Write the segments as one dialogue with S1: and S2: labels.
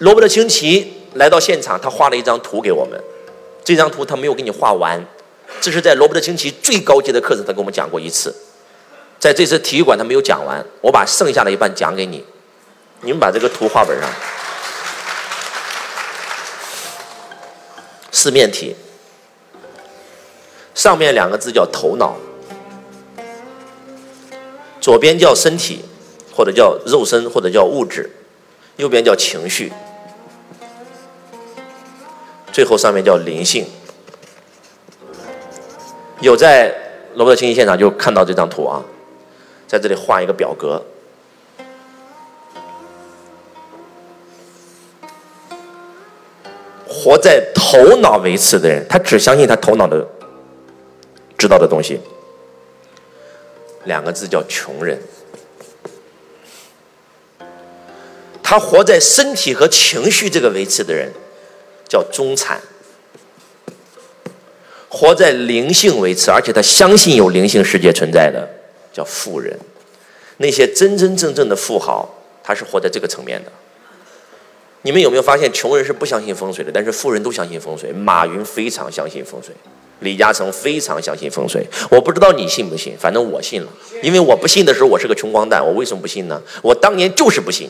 S1: 罗伯特清崎来到现场，他画了一张图给我们。这张图他没有给你画完，这是在罗伯特清崎最高阶的课程，他给我们讲过一次。在这次体育馆他没有讲完，我把剩下的一半讲给你。你们把这个图画本上，四面体，上面两个字叫头脑，左边叫身体，或者叫肉身，或者叫物质，右边叫情绪。最后上面叫灵性，有在罗伯特清崎现场就看到这张图啊，在这里画一个表格，活在头脑维持的人，他只相信他头脑的知道的东西，两个字叫穷人，他活在身体和情绪这个维持的人。叫中产，活在灵性维持，而且他相信有灵性世界存在的，叫富人。那些真真正正的富豪，他是活在这个层面的。你们有没有发现，穷人是不相信风水的，但是富人都相信风水。马云非常相信风水，李嘉诚非常相信风水。我不知道你信不信，反正我信了。因为我不信的时候，我是个穷光蛋。我为什么不信呢？我当年就是不信。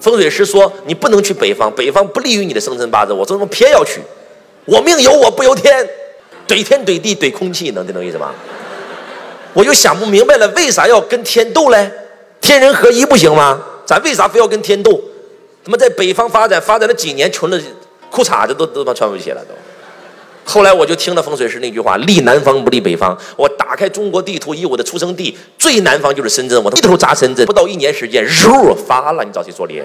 S1: 风水师说你不能去北方，北方不利于你的生辰八字。我说我偏要去，我命由我不由天，怼天怼地怼空气，能听懂意思吗？我就想不明白了，为啥要跟天斗嘞？天人合一不行吗？咱为啥非要跟天斗？他妈在北方发展发展了几年，穷的裤衩子都都他妈穿不起了都。后来我就听了风水师那句话：立南方不立北方。我打开中国地图，以我的出生地最南方就是深圳，我一头扎深圳，不到一年时间，肉发了，你找谁做猎？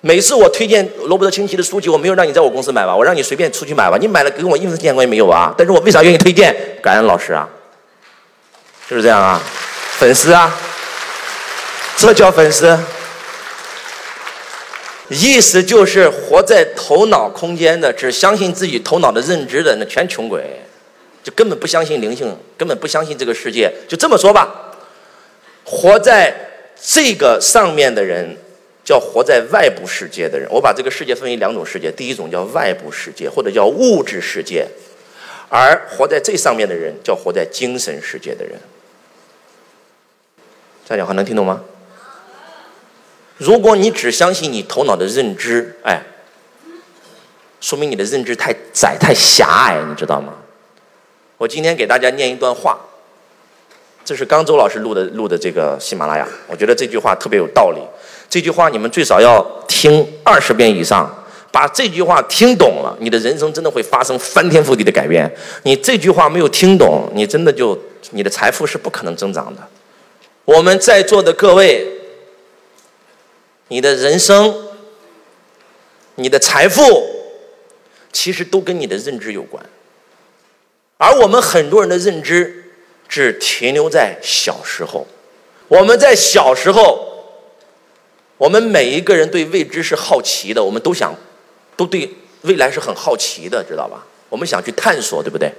S1: 每次我推荐罗伯特清崎的书籍，我没有让你在我公司买吧，我让你随便出去买吧，你买了跟我一分钱关系没有啊？但是我为啥愿意推荐？感恩老师啊，就是这样啊，粉丝啊，这叫粉丝。意思就是活在头脑空间的，只相信自己头脑的认知的，那全穷鬼，就根本不相信灵性，根本不相信这个世界。就这么说吧，活在这个上面的人，叫活在外部世界的人。我把这个世界分为两种世界，第一种叫外部世界，或者叫物质世界，而活在这上面的人，叫活在精神世界的人。这样讲话能听懂吗？如果你只相信你头脑的认知，哎，说明你的认知太窄、太狭隘，你知道吗？我今天给大家念一段话，这是刚周老师录的录的这个喜马拉雅，我觉得这句话特别有道理。这句话你们最少要听二十遍以上，把这句话听懂了，你的人生真的会发生翻天覆地的改变。你这句话没有听懂，你真的就你的财富是不可能增长的。我们在座的各位。你的人生，你的财富，其实都跟你的认知有关。而我们很多人的认知只停留在小时候。我们在小时候，我们每一个人对未知是好奇的，我们都想，都对未来是很好奇的，知道吧？我们想去探索，对不对？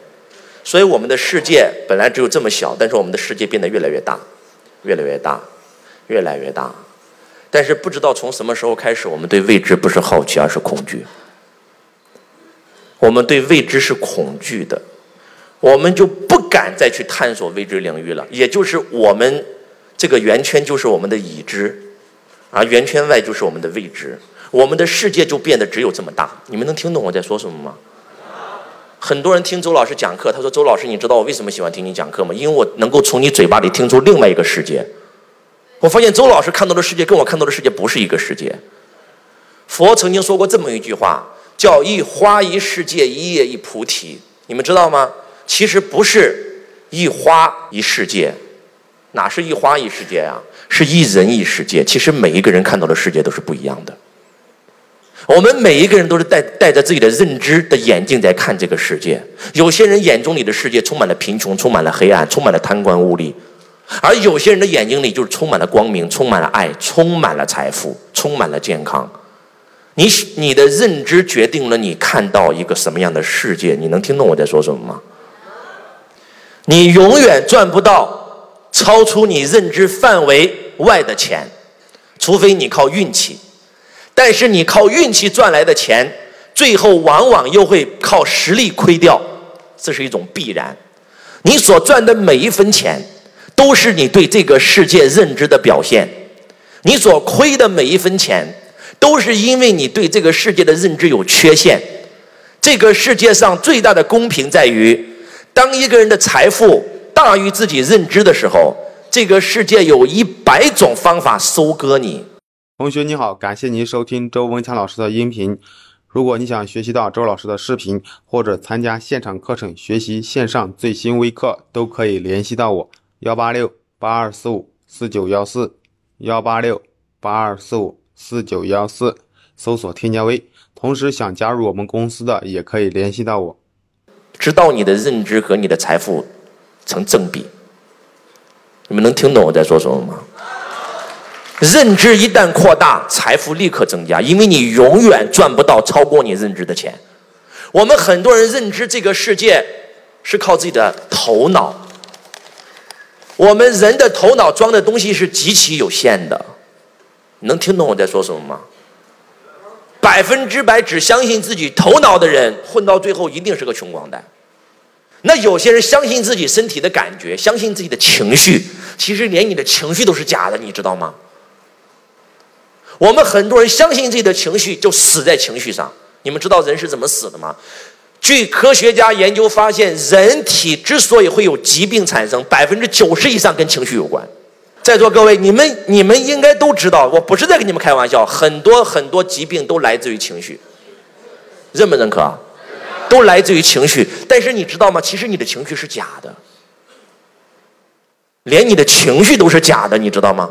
S1: 所以我们的世界本来只有这么小，但是我们的世界变得越来越大，越来越大，越来越大。但是不知道从什么时候开始，我们对未知不是好奇，而是恐惧。我们对未知是恐惧的，我们就不敢再去探索未知领域了。也就是我们这个圆圈就是我们的已知，而圆圈外就是我们的未知。我们的世界就变得只有这么大。你们能听懂我在说什么吗？很多人听周老师讲课，他说：“周老师，你知道我为什么喜欢听你讲课吗？因为我能够从你嘴巴里听出另外一个世界。”我发现周老师看到的世界跟我看到的世界不是一个世界。佛曾经说过这么一句话，叫“一花一世界，一叶一菩提”。你们知道吗？其实不是一花一世界，哪是一花一世界呀？是一人一世界。其实每一个人看到的世界都是不一样的。我们每一个人都是戴戴着自己的认知的眼镜在看这个世界。有些人眼中里的世界充满了贫穷，充满了黑暗，充满了贪官污吏。而有些人的眼睛里就是充满了光明，充满了爱，充满了财富，充满了健康。你你的认知决定了你看到一个什么样的世界。你能听懂我在说什么吗？你永远赚不到超出你认知范围外的钱，除非你靠运气。但是你靠运气赚来的钱，最后往往又会靠实力亏掉，这是一种必然。你所赚的每一分钱，都是你对这个世界认知的表现；你所亏的每一分钱，都是因为你对这个世界的认知有缺陷。这个世界上最大的公平在于，当一个人的财富大于自己认知的时候，这个世界有一百种方法收割你。
S2: 同学你好，感谢您收听周文强老师的音频。如果你想学习到周老师的视频，或者参加现场课程学习线上最新微课，都可以联系到我：幺八六八二四五四九幺四，幺八六八二四五四九幺四，搜索添加微。同时想加入我们公司的，也可以联系到我。
S1: 直到你的认知和你的财富成正比，你们能听懂我在说什么吗？认知一旦扩大，财富立刻增加，因为你永远赚不到超过你认知的钱。我们很多人认知这个世界是靠自己的头脑，我们人的头脑装的东西是极其有限的。能听懂我在说什么吗？百分之百只相信自己头脑的人，混到最后一定是个穷光蛋。那有些人相信自己身体的感觉，相信自己的情绪，其实连你的情绪都是假的，你知道吗？我们很多人相信自己的情绪，就死在情绪上。你们知道人是怎么死的吗？据科学家研究发现，人体之所以会有疾病产生，百分之九十以上跟情绪有关。在座各位，你们你们应该都知道，我不是在跟你们开玩笑。很多很多疾病都来自于情绪，认不认可？都来自于情绪。但是你知道吗？其实你的情绪是假的，连你的情绪都是假的，你知道吗？